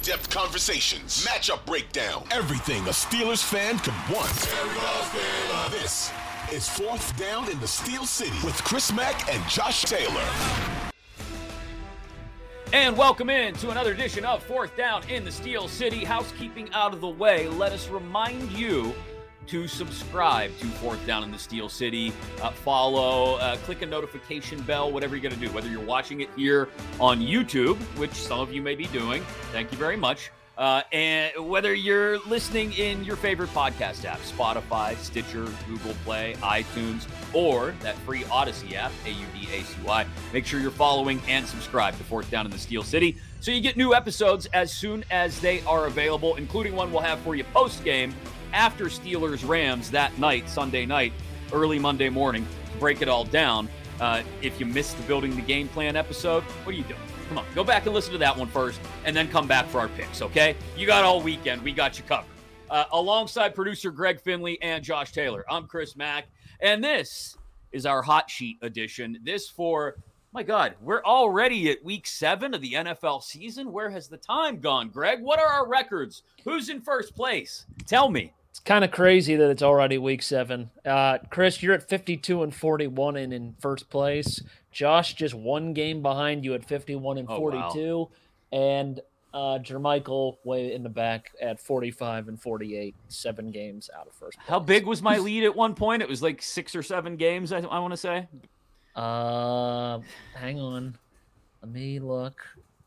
In depth conversations, matchup breakdown, everything a Steelers fan could want. This is Fourth Down in the Steel City with Chris Mack and Josh Taylor. And welcome in to another edition of Fourth Down in the Steel City. Housekeeping out of the way, let us remind you to subscribe to Fourth Down in the Steel City. Uh, follow, uh, click a notification bell, whatever you're going to do. Whether you're watching it here on YouTube, which some of you may be doing, thank you very much. Uh, and whether you're listening in your favorite podcast app, Spotify, Stitcher, Google Play, iTunes, or that free Audacy app, A U D A C Y, make sure you're following and subscribe to Fourth Down in the Steel City so you get new episodes as soon as they are available, including one we'll have for you post game after Steelers Rams that night, Sunday night, early Monday morning, break it all down. Uh, if you missed the Building the Game Plan episode, what are you doing? Come on, go back and listen to that one first, and then come back for our picks, okay? You got all weekend. We got you covered. Uh, alongside producer Greg Finley and Josh Taylor, I'm Chris Mack, and this is our hot sheet edition. This for, my God, we're already at week seven of the NFL season. Where has the time gone, Greg? What are our records? Who's in first place? Tell me. It's kind of crazy that it's already week seven. Uh, Chris, you're at 52 and 41 and in first place. Josh just one game behind you at 51 and Oh, 42. wow. And uh, Jermichael way in the back at 45 and 48, seven games out of first place. How big was my lead at one point? It was like six or seven games, I, I want to say. Uh, hang on. Let me look.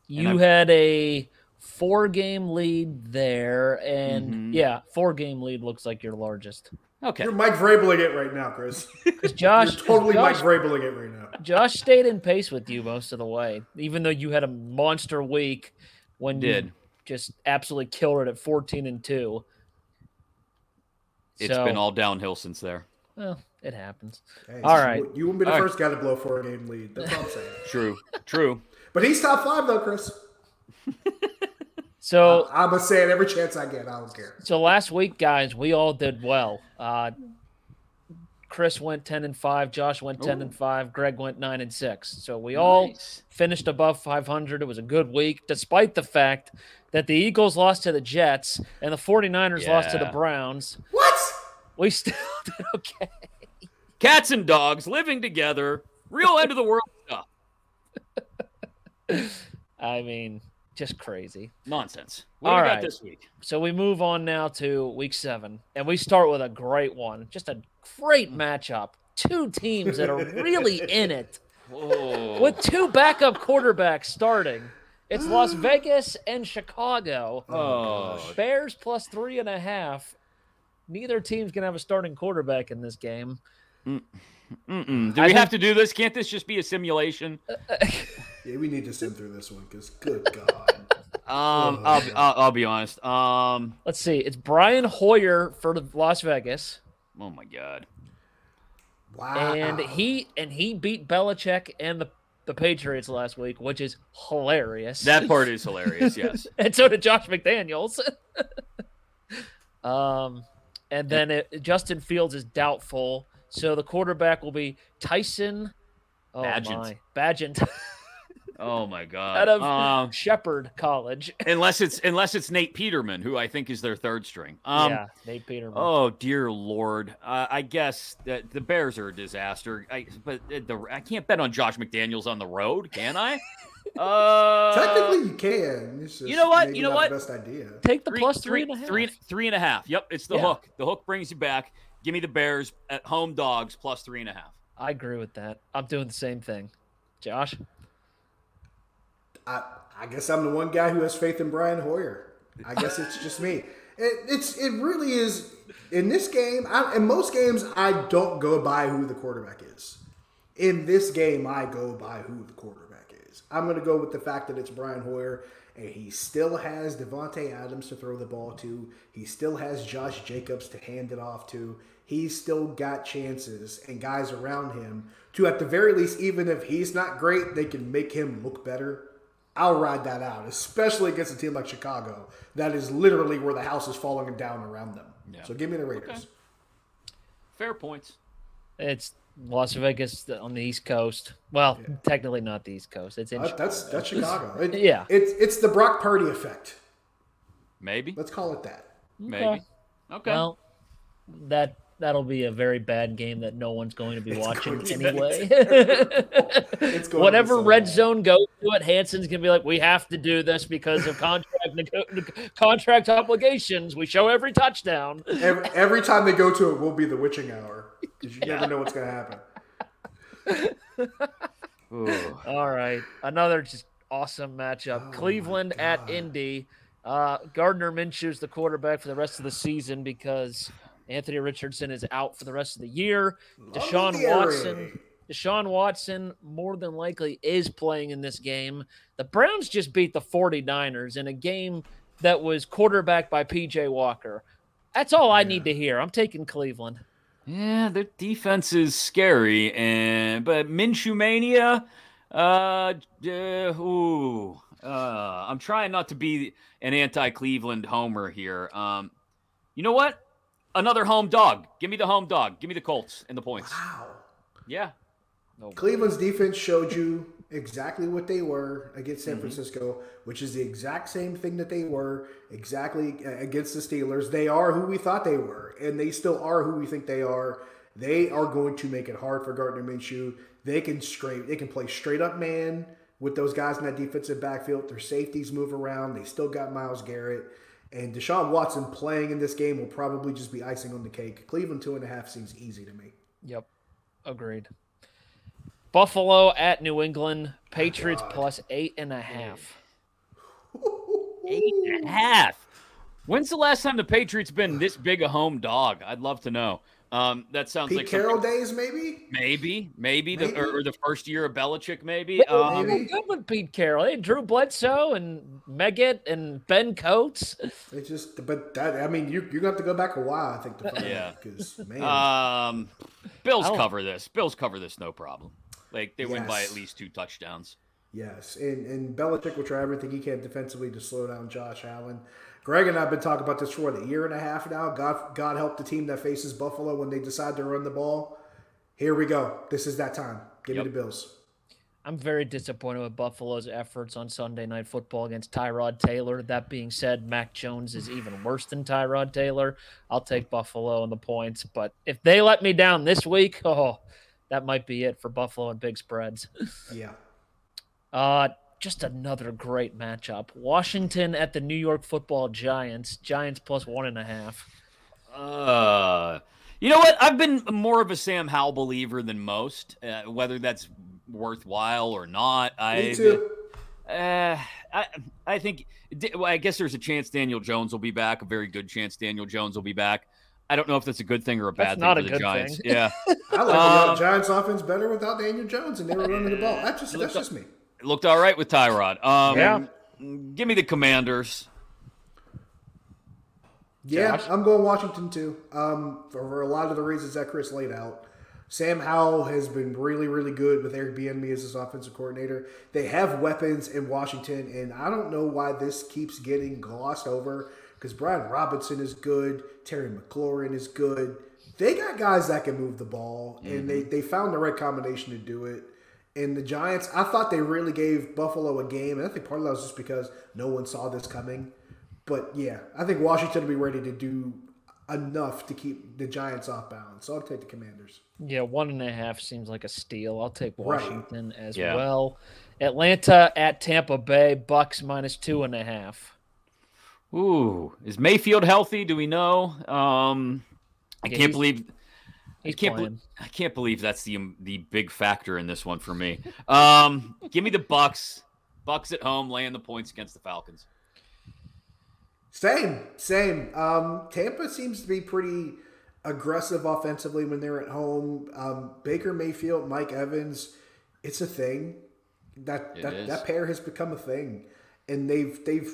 You had a four game lead there. And Mhm. yeah, four game lead looks like your largest. Okay. You're Mike Vrabeling it right now, Chris. Because Josh, You're totally Josh, Mike Vrabeling it right now. Josh stayed in pace with you most of the way, even though you had a monster week when Did. you just absolutely killed it at 14 and 2. It's So- been all downhill since there. Well, it happens. Hey, All you- right. You wouldn't be the All right. first guy to blow four game lead. That's what I'm saying. True. True. But he's top five though, Chris. So, I'm gonna say it every chance I get. I don't care. so last week, guys, we all did well. Uh, Chris went 10 and 5, Josh went 10 and 5, Greg went 9 and 6. So we all finished above 500. It was a good week, despite the fact that the Eagles lost to the Jets and the 49ers lost to the Browns. What? We still did okay. Cats and dogs living together. Real end of the world stuff. I mean, just crazy. Nonsense. What All got this week? So we move on now to week seven, and we start with a great one. Just a great Hmm. matchup. Two teams that are really in it Whoa. with two backup quarterbacks starting. It's Las Vegas and Chicago. Oh, Bears plus three and a half. Neither team's gonna have a starting quarterback in this game. Mm-mm. Do I we have think- to do this? Can't this just be a simulation? Yeah, we need to sim through this one because good God. Um, I'll, be- I'll, I'll be honest. Um, Let's see. It's Brian Hoyer for the Las Vegas, oh my god. Wow. and he and he beat Belichick and the the Patriots last week, which is hilarious. That part is hilarious. Yes. and so did Josh McDaniels. um, and then it, Justin Fields is doubtful, so the quarterback will be Tyson. Oh Bagent. my, Bagent Oh my god. out of Um, Shepherd College. unless it's unless it's Nate Peterman, who I think is their third string. Um, yeah, Nate Peterman. Oh dear lord! Uh, I guess that the Bears are a disaster. I, but the, I can't bet on Josh McDaniels on the road, can I? Uh, Technically, you can. It's just you know what? You know not what? The best idea. Take the three, plus three, three and a half. three- three and a half. Yep, it's the Yeah. hook. The hook brings you back. Give me the Bears at home dogs plus three and a half. I agree with that. I'm doing the same thing. Josh, I, I guess I'm the one guy who has faith in Brian Hoyer. I guess it's just me. It, it's it really is in this game. I, in most games, I don't go by who the quarterback is. In this game, I go by who the quarterback is. I'm going to go with the fact that it's Brian Hoyer, and he still has Davante Adams to throw the ball to. He still has Josh Jacobs to hand it off to. He's still got chances and guys around him to, at the very least, even if he's not great, they can make him look better. I'll ride that out, especially against a team like Chicago. That is literally where the house is falling down around them. So give me the Raiders. Fair points. it's Las Vegas on the East Coast. Well, technically not the East Coast. It's in Uh, that's that's Chicago. It- Yeah. it's it's the Brock Purdy effect. Maybe. Let's call it that. Maybe. Okay. Well, that that'll be a very bad game that no one's going to be watching to be- anyway. It's going Whatever so red bad. zone goes to it, Hanson's gonna be like, "We have to do this because of contract nego- contract obligations. We show every touchdown." Every, every time they go to it, will be the witching hour because you never know what's going to happen. All right, another just awesome matchup. Oh Cleveland at Indy. Uh, Gardner Minshew's the quarterback for the rest of the season because Anthony Richardson is out for the rest of the year. Deshaun Watson. Deshaun Watson more than likely is playing in this game. The Browns just beat the 49ers in a game that was quarterbacked by PJ Walker. That's all I need to hear. I'm taking Cleveland. Yeah, their defense is scary, and but Minshew mania. Uh, uh, ooh, uh, I'm trying not to be an anti-Cleveland homer here. Um, you know what? Another home dog. Give me the home dog. Give me the Colts and the points. Wow. Yeah. Cleveland's defense showed you exactly what they were against Mm-hmm. San Francisco, which is the exact same thing that they were exactly uh, against the Steelers. They are who we thought they were, and they still are who we think they are. They are going to make it hard for Gardner Minshew. They can straight, they can play straight up man with those guys in that defensive backfield. Their safeties move around. They still got Myles Garrett. And Deshaun Watson playing in this game will probably just be icing on the cake. Cleveland two and a half seems easy to me. Yep. Agreed. Buffalo at New England. Patriots plus eight and a half. Eight and a half. When's the last time the Patriots been this big a home dog? I'd love to know. Um, that sounds Pete like Carroll days, maybe. Maybe, maybe, the or, or the first year of Belichick, maybe. They Um, were good with Pete Carroll. They Drew Bledsoe and Meggett and Ben Coates. It's just, but that I mean, you you're gonna have to go back a while, I think, to find Yeah. out because man, Um, Bills cover this. Bills cover this, no problem. Like they win by at least two touchdowns. yes, and and Belichick will try everything he can defensively to slow down Josh Allen. Greg and I've been talking about this for what, a year and a half now. God, God help the team that faces Buffalo when they decide to run the ball. Here we go. This is that time. Give Yep. me the Bills. I'm very disappointed with Buffalo's efforts on Sunday Night Football against Tyrod Taylor. That being said, Mac Jones is even worse than Tyrod Taylor. I'll take Buffalo and the points, but if they let me down this week, oh, that might be it for Buffalo and big spreads. Yeah. Uh, just another great matchup. Washington at the New York Football Giants. Giants plus one and a half. Uh, you know what? I've been more of a Sam Howell believer than most. Uh, whether that's worthwhile or not, I. Me too. Uh, I I think well, I guess there's a chance Daniel Jones will be back. A very good chance Daniel Jones will be back. I don't know if that's a good thing or a bad That's not thing a for the good Giants. thing. Yeah, I like Um, the Giants offense better without Daniel Jones, and they were running the ball. That's just that's just me. It looked all right with Tyrod. Um, Yeah. Give me the Commanders. Yeah, Josh? I'm going Washington too. Um, for, for a lot of the reasons that Chris laid out. Sam Howell has been really, really good with Eric Bieniemy as his offensive coordinator. They have weapons in Washington, and I don't know why this keeps getting glossed over because Brian Robinson is good, Terry McLaurin is good. They got guys that can move the ball, and they, they found the right combination to do it. And the Giants, I thought they really gave Buffalo a game, and I think part of that was just because no one saw this coming. But yeah, I think Washington will be ready to do enough to keep the Giants off balance. So I'll take the Commanders. Yeah, one and a half seems like a steal. I'll take Right. Washington as Yeah. well. Atlanta at Tampa Bay, Bucks minus two and a half. Ooh, is Mayfield healthy? Do we know? Um, I Yeah, can't he's- I can't. Be. I can't believe that's the the big factor in this one for me. Um, give me the Bucks. Bucks at home, laying the points against the Falcons. Same, same. Um, Tampa seems to be pretty aggressive offensively when they're at home. Um, Baker Mayfield, Mike Evans, it's a thing. That It that, is. that pair has become a thing, and they've they've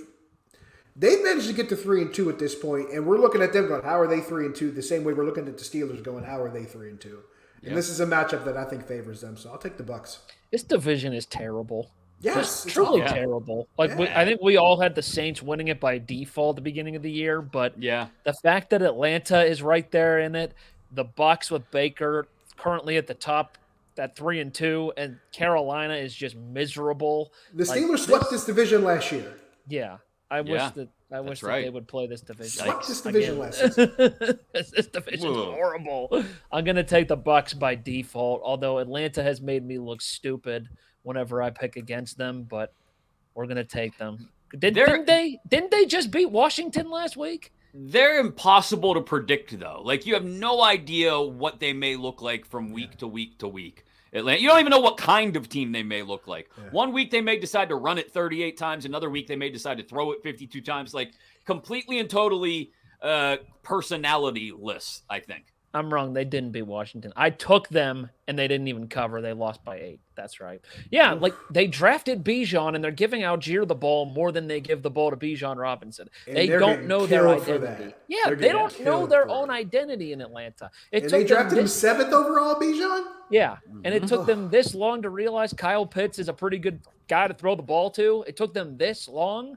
they've managed to get to three and two at this point, and we're looking at them going, how are they three and two? The same way we're looking at the Steelers going, how are they three and two? And this is a matchup that I think favors them, so I'll take the Bucks. This division is terrible. Yes, it's truly awful. terrible. Like we, I think we all had the Saints winning it by default at the beginning of the year, but Yeah, the fact that Atlanta is right there in it, the Bucks with Baker currently at the top at three and two, and Carolina is just miserable. The Like, Steelers this- swept this division last year. Yeah, I wish that I wish that right. they would play this division. Swept this division again. last this, this division's Whoa. horrible. I'm gonna take the Bucks by default, although Atlanta has made me look stupid whenever I pick against them, but we're gonna take them. Did, didn't they? Didn't they just beat Washington last week? they're impossible to predict though. Like you have no idea what they may look like from week to week to week. Atlanta, you don't even know what kind of team they may look like. One week they may decide to run it 38 times. Another week they may decide to throw it 52 times. Like completely and totally uh, personality-less. I think. I'm wrong. They didn't beat Washington. I took them and they didn't even cover. They lost by eight. That's right. Yeah, like they drafted Bijan and they're giving Allgeier the ball more than they give the ball to Bijan Robinson. And they don't know their identity. Yeah, they don't know their own it. identity in Atlanta. It And took they drafted them him seventh overall, Bijan? yeah, and it took mm-hmm. them this long to realize Kyle Pitts is a pretty good guy to throw the ball to. It took them this long.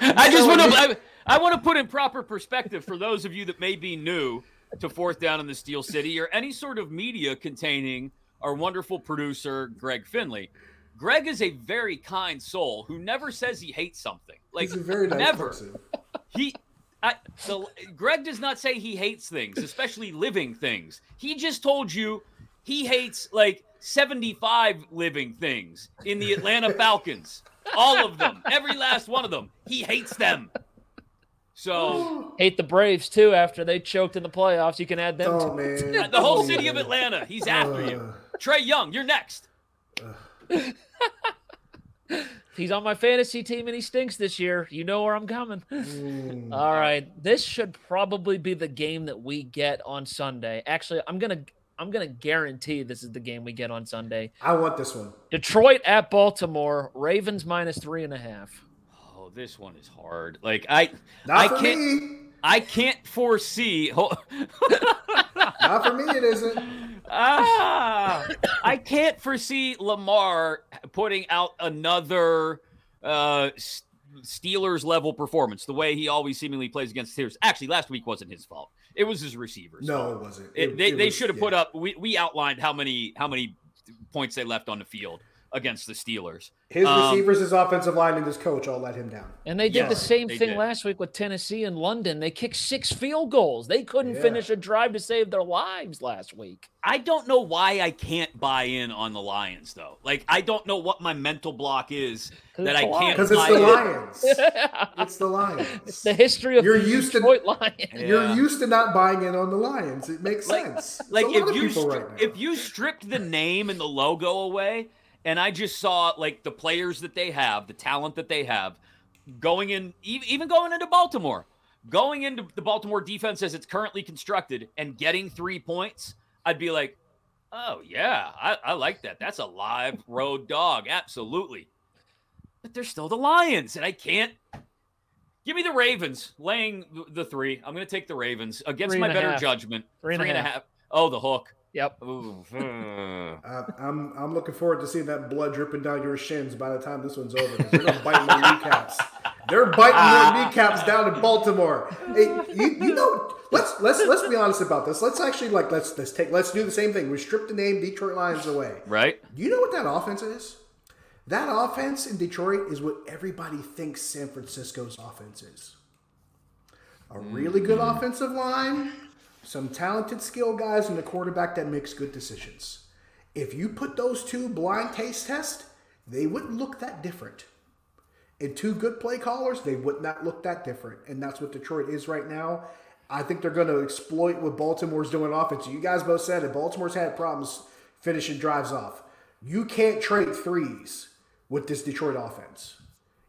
I just want to I, I want to put in proper perspective for those of you that may be new to fourth down in the Steel City or any sort of media containing our wonderful producer Greg Finley. Greg is a very kind soul who never says he hates something. Like He's a very nice never. person. He I, the, Greg does not say he hates things, especially living things. He just told you he hates like 75 living things in the Atlanta Falcons. All of them, every last one of them. He hates them. So Hate the Braves too after they choked in the playoffs. You can add them Oh, to man. the whole Oh, city of. Atlanta, he's after you. Trae Young, you're next. He's on my fantasy team and he stinks this year. You know where I'm coming. Mm. All right. This should probably be the game that we get on Sunday. Actually, I'm gonna I'm gonna guarantee this is the game we get on Sunday. I want this one. Detroit at Baltimore, Ravens minus three and a half. Oh, this one is hard. Like I, Not I for can't, me. I can't foresee. Not for me, it isn't. ah, I can't foresee Lamar putting out another uh, S- Steelers level performance the way he always seemingly plays against Steelers. Actually, last week wasn't his fault. It was his receivers. No, it wasn't. It- It- they it they should have yeah. put up. We, we outlined how many how many points they left on the field against the Steelers. His Um, receivers, his offensive line, and his coach all let him down. And they did the same thing did. last week with Tennessee and London. They kicked six field goals. They couldn't Yeah. finish a drive to save their lives last week. I don't know why I can't buy in on the Lions though. Like I don't know what my mental block is that I can't Because it's buy the in. Lions. It's the Lions. It's the history of You're the used to- Detroit Lions. You're Yeah. used to not buying in on the Lions. It makes Like- sense. It's Like if you stri- right if you stripped the name and the logo away, and I just saw like the players that they have, the talent that they have, going in, even going into Baltimore, going into the Baltimore defense as it's currently constructed, and getting three points, I'd be like, oh yeah, I, I like that. That's a live road dog, absolutely. But they're still the Lions, and I can't. Give me the Ravens laying the three. I'm going to take the Ravens against Three my better half. judgment. Three and a and a half. half. Oh, the hook. Yep. Ooh, hmm. Uh, I'm I'm looking forward to seeing that blood dripping down your shins by the time this one's over. 'cause They're gonna bite my kneecaps. They're biting your kneecaps down in Baltimore. Hey, you, you know, let's let's let's be honest about this. Let's actually like let's let's take let's do the same thing. We strip the name Detroit Lions away. right? You know what that offense is? That offense in Detroit is what everybody thinks San Francisco's offense is. A really good offensive line, some talented skill guys, and a quarterback that makes good decisions. If you put those two blind taste test, they wouldn't look that different. And two good play callers, they would not look that different. And that's what Detroit is right now. I think they're going to exploit what Baltimore's doing offense. You guys both said it. Baltimore's had problems finishing drives off. You can't trade threes with this Detroit offense.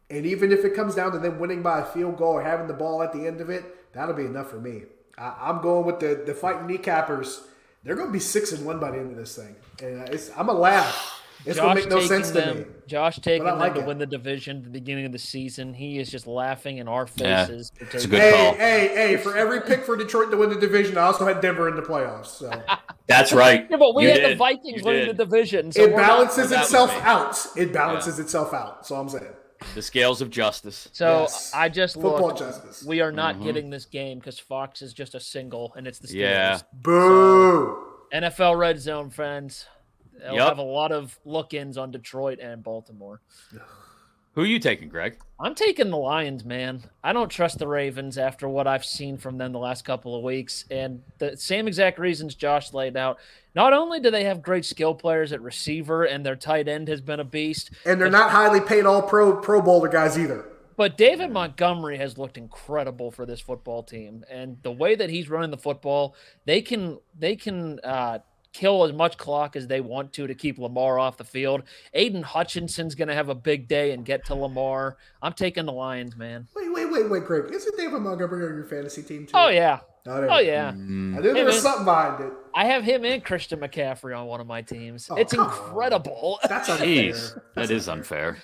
And even if it comes down to them winning by a field goal or having the ball at the end of it, that'll be enough for me. I, I'm going with the the fighting kneecappers. They're going to be six and one by the end of this thing, and uh, it's, I'm a laugh. It's going to make no taking sense to them, me. Josh taking I them like to it. win the division at the beginning of the season. He is just laughing in our Yeah, faces. it's a good hey, call. hey, hey! For every pick for Detroit to win the division, I also had Denver in the playoffs. So That's right. Yeah, but we You had the. Vikings You winning did. the division. So it we're not- balances itself out. It balances itself out. So I'm saying. The scales of justice. So Yes. I just Football looked. justice. We are not Mm-hmm. getting this game because Fox is just a single, and it's the Steelers. Yeah. Boo! NFL Red Zone, friends. They'll Yup. have a lot of look-ins on Detroit and Baltimore. Who are you taking, Greg? I'm taking the Lions, man. I don't trust the Ravens after what I've seen from them the last couple of weeks. And the same exact reasons Josh laid out. Not only do they have great skill players at receiver and their tight end has been a beast, And they're not highly paid all pro Pro Bowler guys either. but David Montgomery has looked incredible for this football team. And the way that he's running the football, they can they can uh kill as much clock as they want to to keep Lamar off the field. Aidan Hutchinson's going to have a big day and get to Lamar. I'm taking the Lions, man. Wait, wait, wait. wait, Greg. Isn't David Montgomery on your fantasy team too? Oh yeah. Oh, Oh you go. yeah. I knew mm. there Hey, was man, something behind it. I have him and Christian McCaffrey on one of my teams. Oh, it's come incredible. That's Jeez, that is unfair.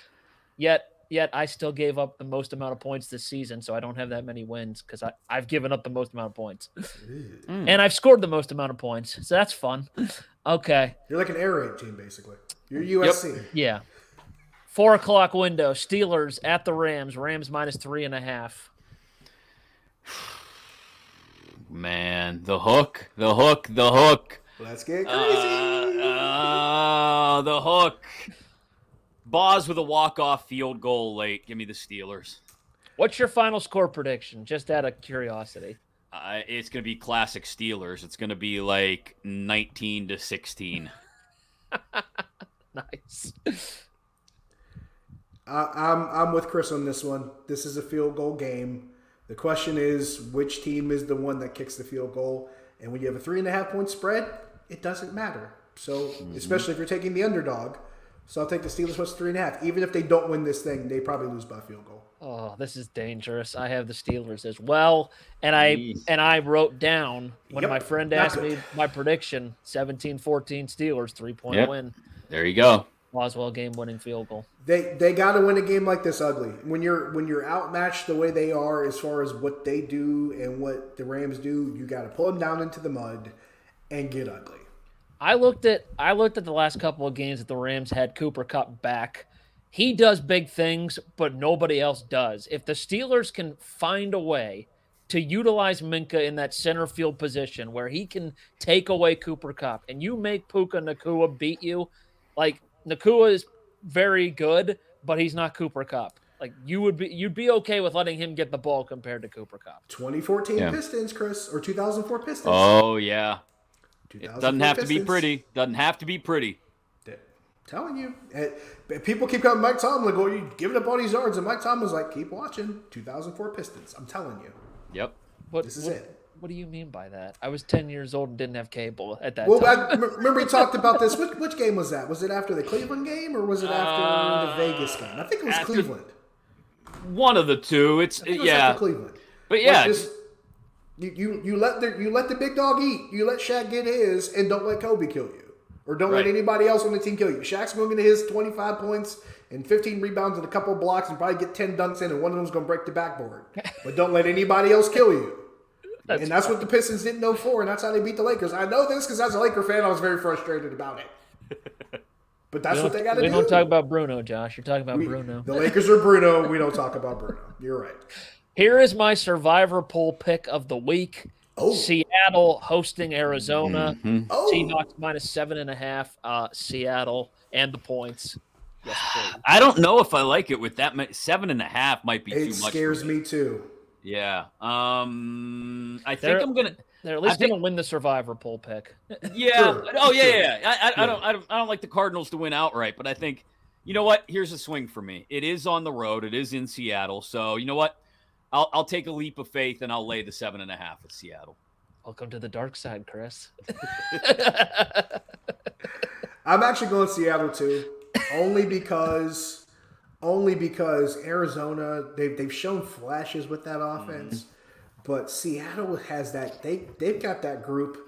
Yet, yet I still gave up the most amount of points this season, so I don't have that many wins because I've given up the most amount of points, and I've scored the most amount of points. So that's fun. Okay. You're like an air raid team, basically. You're USC. Yep. Yeah. Four o'clock window. Steelers at the Rams. Rams minus three and a half. Man, the hook, the hook, the hook. Let's get Uh, crazy. uh, the hook. Boz with a walk-off field goal late. Give me the Steelers. What's your final score prediction? Just out of curiosity. Uh, it's going to be classic Steelers. It's going to be like 19 to 16. Nice. I, I'm I'm with Chris on this one. This is a field goal game. The question is, which team is the one that kicks the field goal? And when you have a three and a half point spread, it doesn't matter. So, especially if you're taking the underdog. So I'll take the Steelers plus three and a half. Even if they don't win this thing, they probably lose by field goal. Oh, this is dangerous. I have the Steelers as well, and I and I wrote down when Yep, my friend not asked good. me my prediction: 17-14 Steelers, three point Yep. win. There you go. Boswell game winning field goal. They they got to win a game like this ugly. When you're when you're outmatched the way they are as far as what they do and what the Rams do, you got to pull them down into the mud and get ugly. I looked at I looked at the last couple of games that the Rams had Cooper Kupp back. He does big things, but nobody else does. If the Steelers can find a way to utilize Minkah in that center field position where he can take away Cooper Kupp and you make Puka Nacua beat you, like Nacua is very good, but he's not Cooper Kupp. Like you would be you'd be okay with letting him get the ball compared to Cooper Kupp. 2014 Yeah. Pistons, Chris, or 2004 Pistons. Oh, yeah. It doesn't have to be pretty. Doesn't have to be pretty. Telling you, people keep coming. Mike Tomlin go, you giving up all these yards, and Mike Tomlin's like, keep watching. 2004 Pistons. I'm telling you. Yep. What, This is what, it. What do you mean by that? I was 10 years old and didn't have cable at that Well, time. I, m- remember we talked about this. Which, which game was that? Was it after the Cleveland game or was it after Uh, the Vegas game? I think it was after- Cleveland. One of the two. It's I think it was yeah. after Cleveland. But Like, yeah, just- you, you you let the you let the big dog eat. You let Shaq get his, and don't let Kobe kill you, or don't let anybody else on the team kill you. Shaq's going to get his 25 points and 15 rebounds and a couple of blocks, and probably get 10 dunks in, and one of them's going to break the backboard. But don't let anybody else kill you. and that's what the Pistons didn't know for, and that's how they beat the Lakers. I know this because as a Laker fan, I was very frustrated about it. But that's what they got to We do. don't talk about Bruno, Josh. You're talking about We- Bruno. The Lakers are Bruno. We don't talk about Bruno. You're right. Here is my survivor pool pick of the week. Oh. Seattle hosting Arizona. Mhm. Oh. Seahawks minus seven and a half. Uh, Seattle and the points. Yes. I don't know if I like it with that much. Seven and a half might be It too much. scares me too. Yeah. Um. I think They're- I'm gonna. They're at least think- going to win the survivor poll pick. Yeah. Sure, Oh yeah, sure. yeah. yeah. I, I, Yeah. I don't. I don't. I don't like the Cardinals to win outright, but I think. You know what? Here's a swing for me. It is on the road. It is in Seattle. So you know what? I'll I'll take a leap of faith and I'll lay the seven and a half with Seattle. Welcome to the dark side, Chris. I'm actually going Seattle too, only because, only because Arizona they've they've shown flashes with that mm-hmm. offense, but Seattle has that they they've got that group.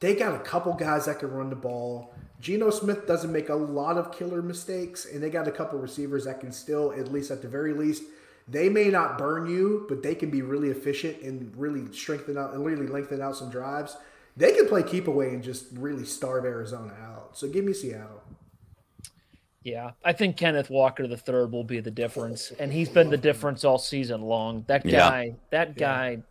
They got a couple guys that can run the ball. Geno Smith doesn't make a lot of killer mistakes, and they got a couple receivers that can still, at least at the very least, they may not burn you, but they can be really efficient and really strengthen out and really lengthen out some drives. They can play keep away and just really starve Arizona out. So give me Seattle. Yeah, I think Kenneth Walker the third will be the difference, and he's been the difference all season long. That Yeah. guy, that guy,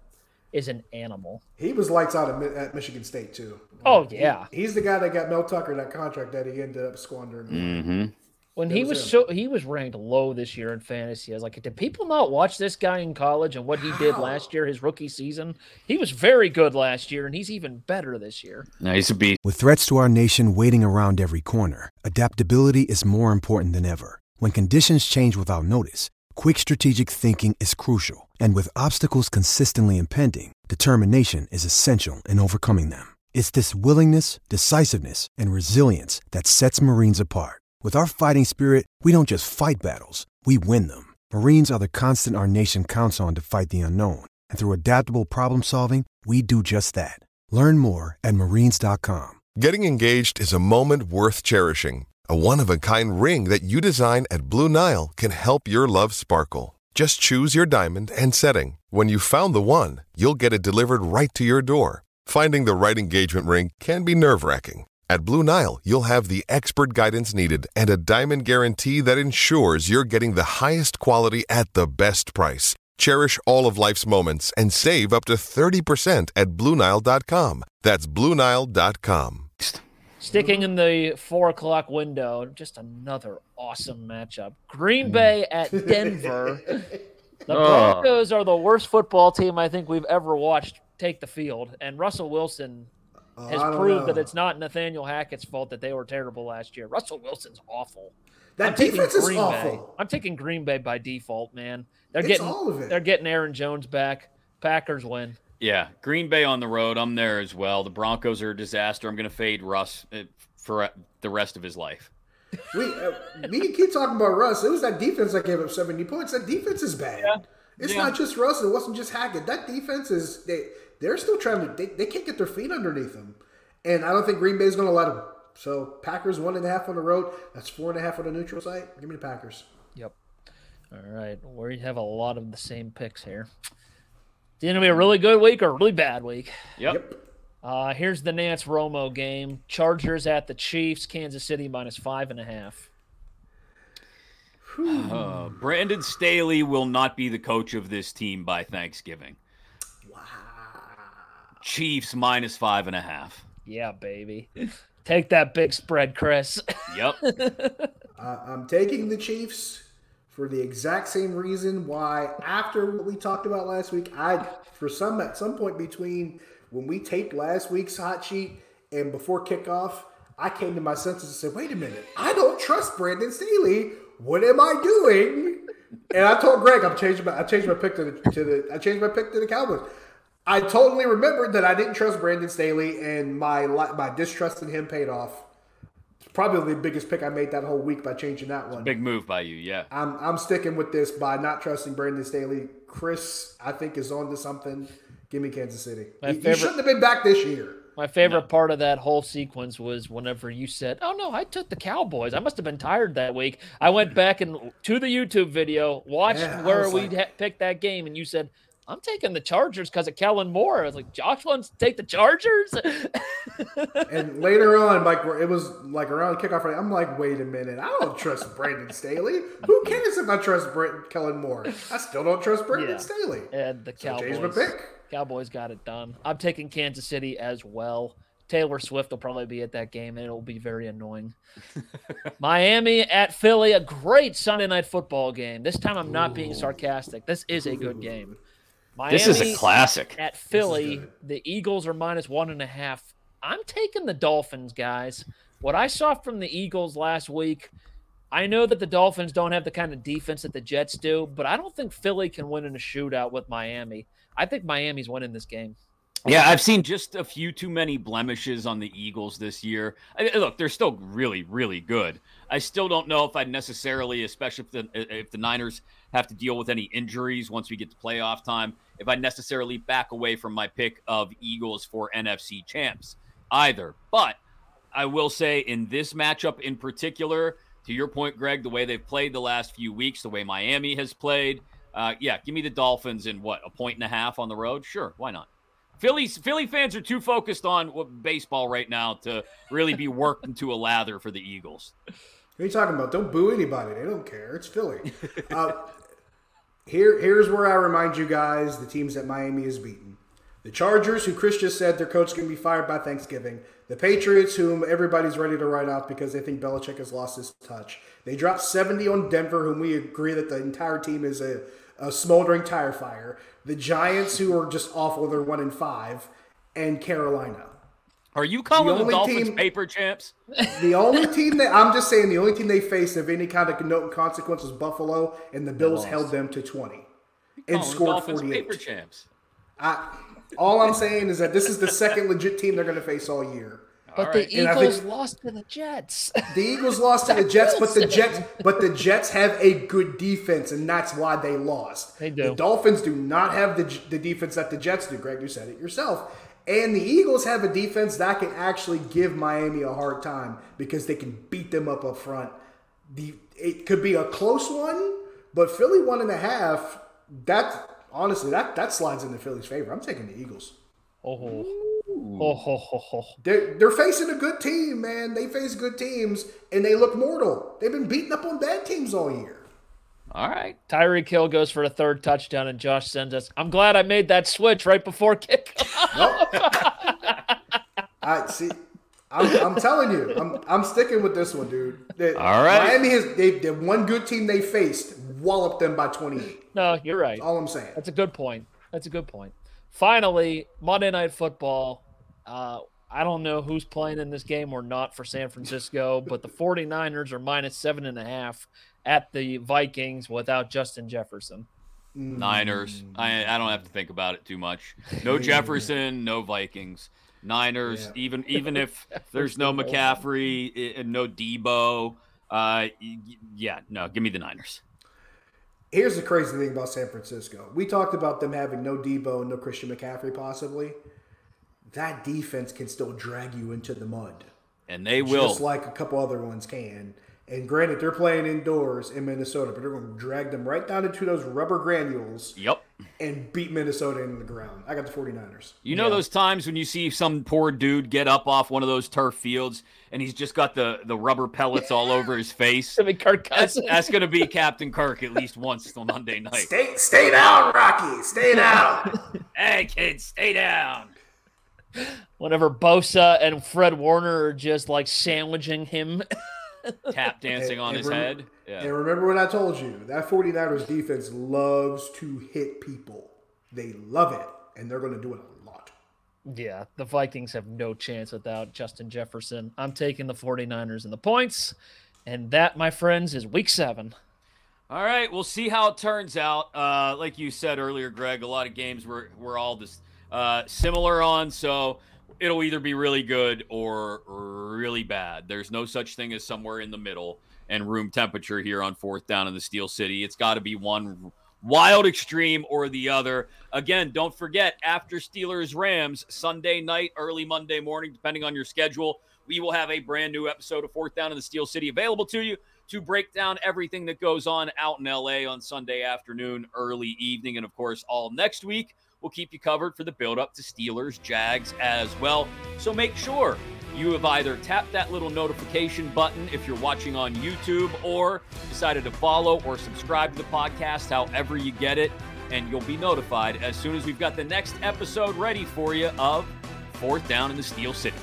is an animal. He was lights out at, Michigan State too. Oh yeah, He's the guy that got Mel Tucker that contract that he ended up squandering. Mm-hmm. When That he was was so he was ranked low this year in fantasy. I was like, did people not watch this guy in college and what he did last year, his rookie season? He was very good last year, and he's even better this year. No, he's a beast. With threats to our nation waiting around every corner, adaptability is more important than ever. When conditions change without notice, quick strategic thinking is crucial. And with obstacles consistently impending, determination is essential in overcoming them. It's this willingness, decisiveness, and resilience that sets Marines apart. With our fighting spirit, we don't just fight battles, we win them. Marines are the constant our nation counts on to fight the unknown. And through adaptable problem solving, we do just that. Learn more at marines.com. Getting engaged is a moment worth cherishing. A one of a kind ring that you design at Blue Nile can help your love sparkle. Just choose your diamond and setting. When you found the one, you'll get it delivered right to your door. Finding the right engagement ring can be nerve wracking. At Blue Nile, you'll have the expert guidance needed and a diamond guarantee that ensures you're getting the highest quality at the best price. Cherish all of life's moments and save up to 30% at BlueNile.com. That's BlueNile.com. Sticking in the four o'clock window, just another awesome matchup. Green Bay mm. at Denver. the Oh. Broncos are the worst football team I think we've ever watched take the field, and Russell Wilson has I proved know. that it's not Nathaniel Hackett's fault that they were terrible last year. Russell Wilson's awful. That I'm taking defense is Green Bay. awful. I'm taking Green Bay by default, man. They're It's getting all of it. they're getting Aaron Jones back. Packers win. Yeah, Green Bay on the road. I'm there as well. The Broncos are a disaster. I'm going to fade Russ uh, for uh, the rest of his life. We uh, we can keep talking about Russ. It was that defense that gave up seventy points. That defense is bad. It's Yeah. not just Russ. It wasn't just Hackett. That defense is they they're still trying to they, they can't get their feet underneath them, and I don't think Green Bay's going to let them. So Packers one and a half on the road. That's four and a half on the neutral site. Give me the Packers. Yep. All right. We have a lot of the same picks here. It's going to be a really good week or a really bad week. Yep. Uh, here's the Nance Romo game. Chargers at the Chiefs. Kansas City minus five and a half. Uh, Brandon Staley will not be the coach of this team by Thanksgiving. Wow. Chiefs minus five and a half. Yeah, baby. Take that big spread, Chris. Yep. Uh, I'm taking the Chiefs for the exact same reason why after what we talked about last week, I for some at some point between when we taped last week's hot sheet and before kickoff, I came to my senses and said, "Wait a minute, I don't trust Brandon Staley. What am I doing?" And I told Greg, I'm changing my I changed my pick to the to the I changed my pick to the Cowboys. I totally remembered that I didn't trust Brandon Staley, and my li- my distrust in him paid off. Probably the biggest pick I made that whole week by changing that one. Big move by you, yeah. I'm I'm sticking with this by not trusting Brandon Staley. Chris, I think, is on to something. Give me Kansas City. My You- you favorite- shouldn't have been back this year. My favorite part of that whole sequence was whenever you said, "Oh no, I took the Cowboys." I must have been tired that week. I went back and to the YouTube video, watched Yeah, where we like- ha- picked that game, and you said, "I'm taking the Chargers because of Kellen Moore." I was like, "Josh wants to take the Chargers." And later on, like it was like around kickoff, I'm like, wait a minute, I don't trust Brandon Staley. Who cares if I trust Brent Kellen Moore? I still don't trust Brandon Yeah. Staley. and the So Cowboys. changed my pick. Cowboys got it done. I'm taking Kansas City as well. Taylor Swift will probably be at that game, and it'll be very annoying. Miami at Philly, a great Sunday night football game. This time, I'm not being sarcastic. This is a good game. Miami This is a classic. At Philly, the Eagles are minus one and a half. I'm taking the Dolphins, guys. What I saw from the Eagles last week, I know that the Dolphins don't have the kind of defense that the Jets do, but I don't think Philly can win in a shootout with Miami. I think Miami's winning this game. Yeah, I've seen just a few too many blemishes on the Eagles this year. I mean, look, they're still really, really good. I still don't know if I'd necessarily, especially if the if the Niners have to deal with any injuries once we get to playoff time, if I necessarily back away from my pick of Eagles for NFC champs either. But I will say in this matchup in particular, to your point, Greg, the way they've played the last few weeks, the way Miami has played, uh, yeah, give me the Dolphins in what a point and a half on the road. Sure, why not? Phillies Philly fans are too focused on baseball right now to really be worked into a lather for the Eagles. What are you talking about? Don't boo anybody. They don't care. It's Philly. uh, here, here's where I remind you guys the teams that Miami has beaten. The Chargers, who Chris just said their coach can be fired by Thanksgiving. The Patriots, whom everybody's ready to write off because they think Belichick has lost his touch. They dropped 70 on Denver, whom we agree that the entire team is a, a smoldering tire fire. The Giants, who are just awful, they're one in five, and Carolina. Are you calling the, only Dolphins team- paper champs? The only team that I'm just saying, the only team they faced of any kind of note and consequence was Buffalo, and the Bills held them to 20 and scored Dolphins 48. paper champs. I, all I'm saying is that this is the second legit team they're going to face all year. But All the right. Eagles lost to the Jets. The Eagles lost to the Jets, but the Jets, but the Jets have a good defense, and that's why they lost. They do. The Dolphins do not have the the defense that the Jets do. Greg, you said it yourself. And the Eagles have a defense that can actually give Miami a hard time because they can beat them up up front. The it could be a close one, but Philly one and a half. That honestly, that that slides into Philly's favor. I'm taking the Eagles. Oh, oh, ho, ho, ho. They're, they're facing a good team, man. They face good teams, and they look mortal. They've been beating up on bad teams all year. All right. Tyreek Hill goes for a third touchdown, and Josh sends us. I'm glad I made that switch right before kickoff. I see. I'm, I'm telling you, I'm, I'm sticking with this one, dude. They- All right. Miami has they the one good team they faced walloped them by 28. no, you're right. That's all I'm saying. That's a good point. That's a good point. Finally, Monday Night Football. Uh, I don't know who's playing in this game or not for San Francisco, but the 49ers are minus seven and a half at the Vikings without Justin Jefferson. Niners. I, I don't have to think about it too much. No Jefferson, no Vikings. Niners. Even even if there's no McCaffrey and no Deebo, uh, yeah, no, give me the Niners. Here's the crazy thing about San Francisco. We talked about them having no Deebo and no Christian McCaffrey, possibly. That defense can still drag you into the mud. And they will. Just like a couple other ones can. And granted, they're playing indoors in Minnesota, but they're going to drag them right down into those rubber granules Yep. and beat Minnesota into the ground. I got the 49ers. You know those times when you see some poor dude get up off one of those turf fields and he's just got the, the rubber pellets all over his face? I mean, Kirk That's, that's going to be Captain Kirk at least once on Monday night. Stay, stay down, Rocky. Stay down. hey, kids, stay down. Whenever Bosa and Fred Warner are just like sandwiching him. Tap dancing And- on and his rem- head. Yeah. And remember what I told you that 49ers defense loves to hit people. They love it, and they're going to do it a lot. Yeah, the Vikings have no chance without Justin Jefferson. I'm taking the 49ers and the points. And that, my friends, is week seven. All right, we'll see how it turns out. Uh, like you said earlier, Greg, a lot of games were, were all just uh, similar on, so it'll either be really good or really bad. There's no such thing as somewhere in the middle and room temperature here on fourth down in the Steel City. It's got to be one wild extreme or the other. Again, don't forget after Steelers Rams Sunday night, early Monday morning, depending on your schedule, we will have a brand new episode of Fourth Down in the Steel City available to you to break down everything that goes on out in LA on Sunday afternoon, early evening, and of course, all next week. We'll keep you covered for the build up to Steelers, Jags as well. So make sure you have either tapped that little notification button if you're watching on YouTube or decided to follow or subscribe to the podcast, however you get it, and you'll be notified as soon as we've got the next episode ready for you of Fourth Down in the Steel City.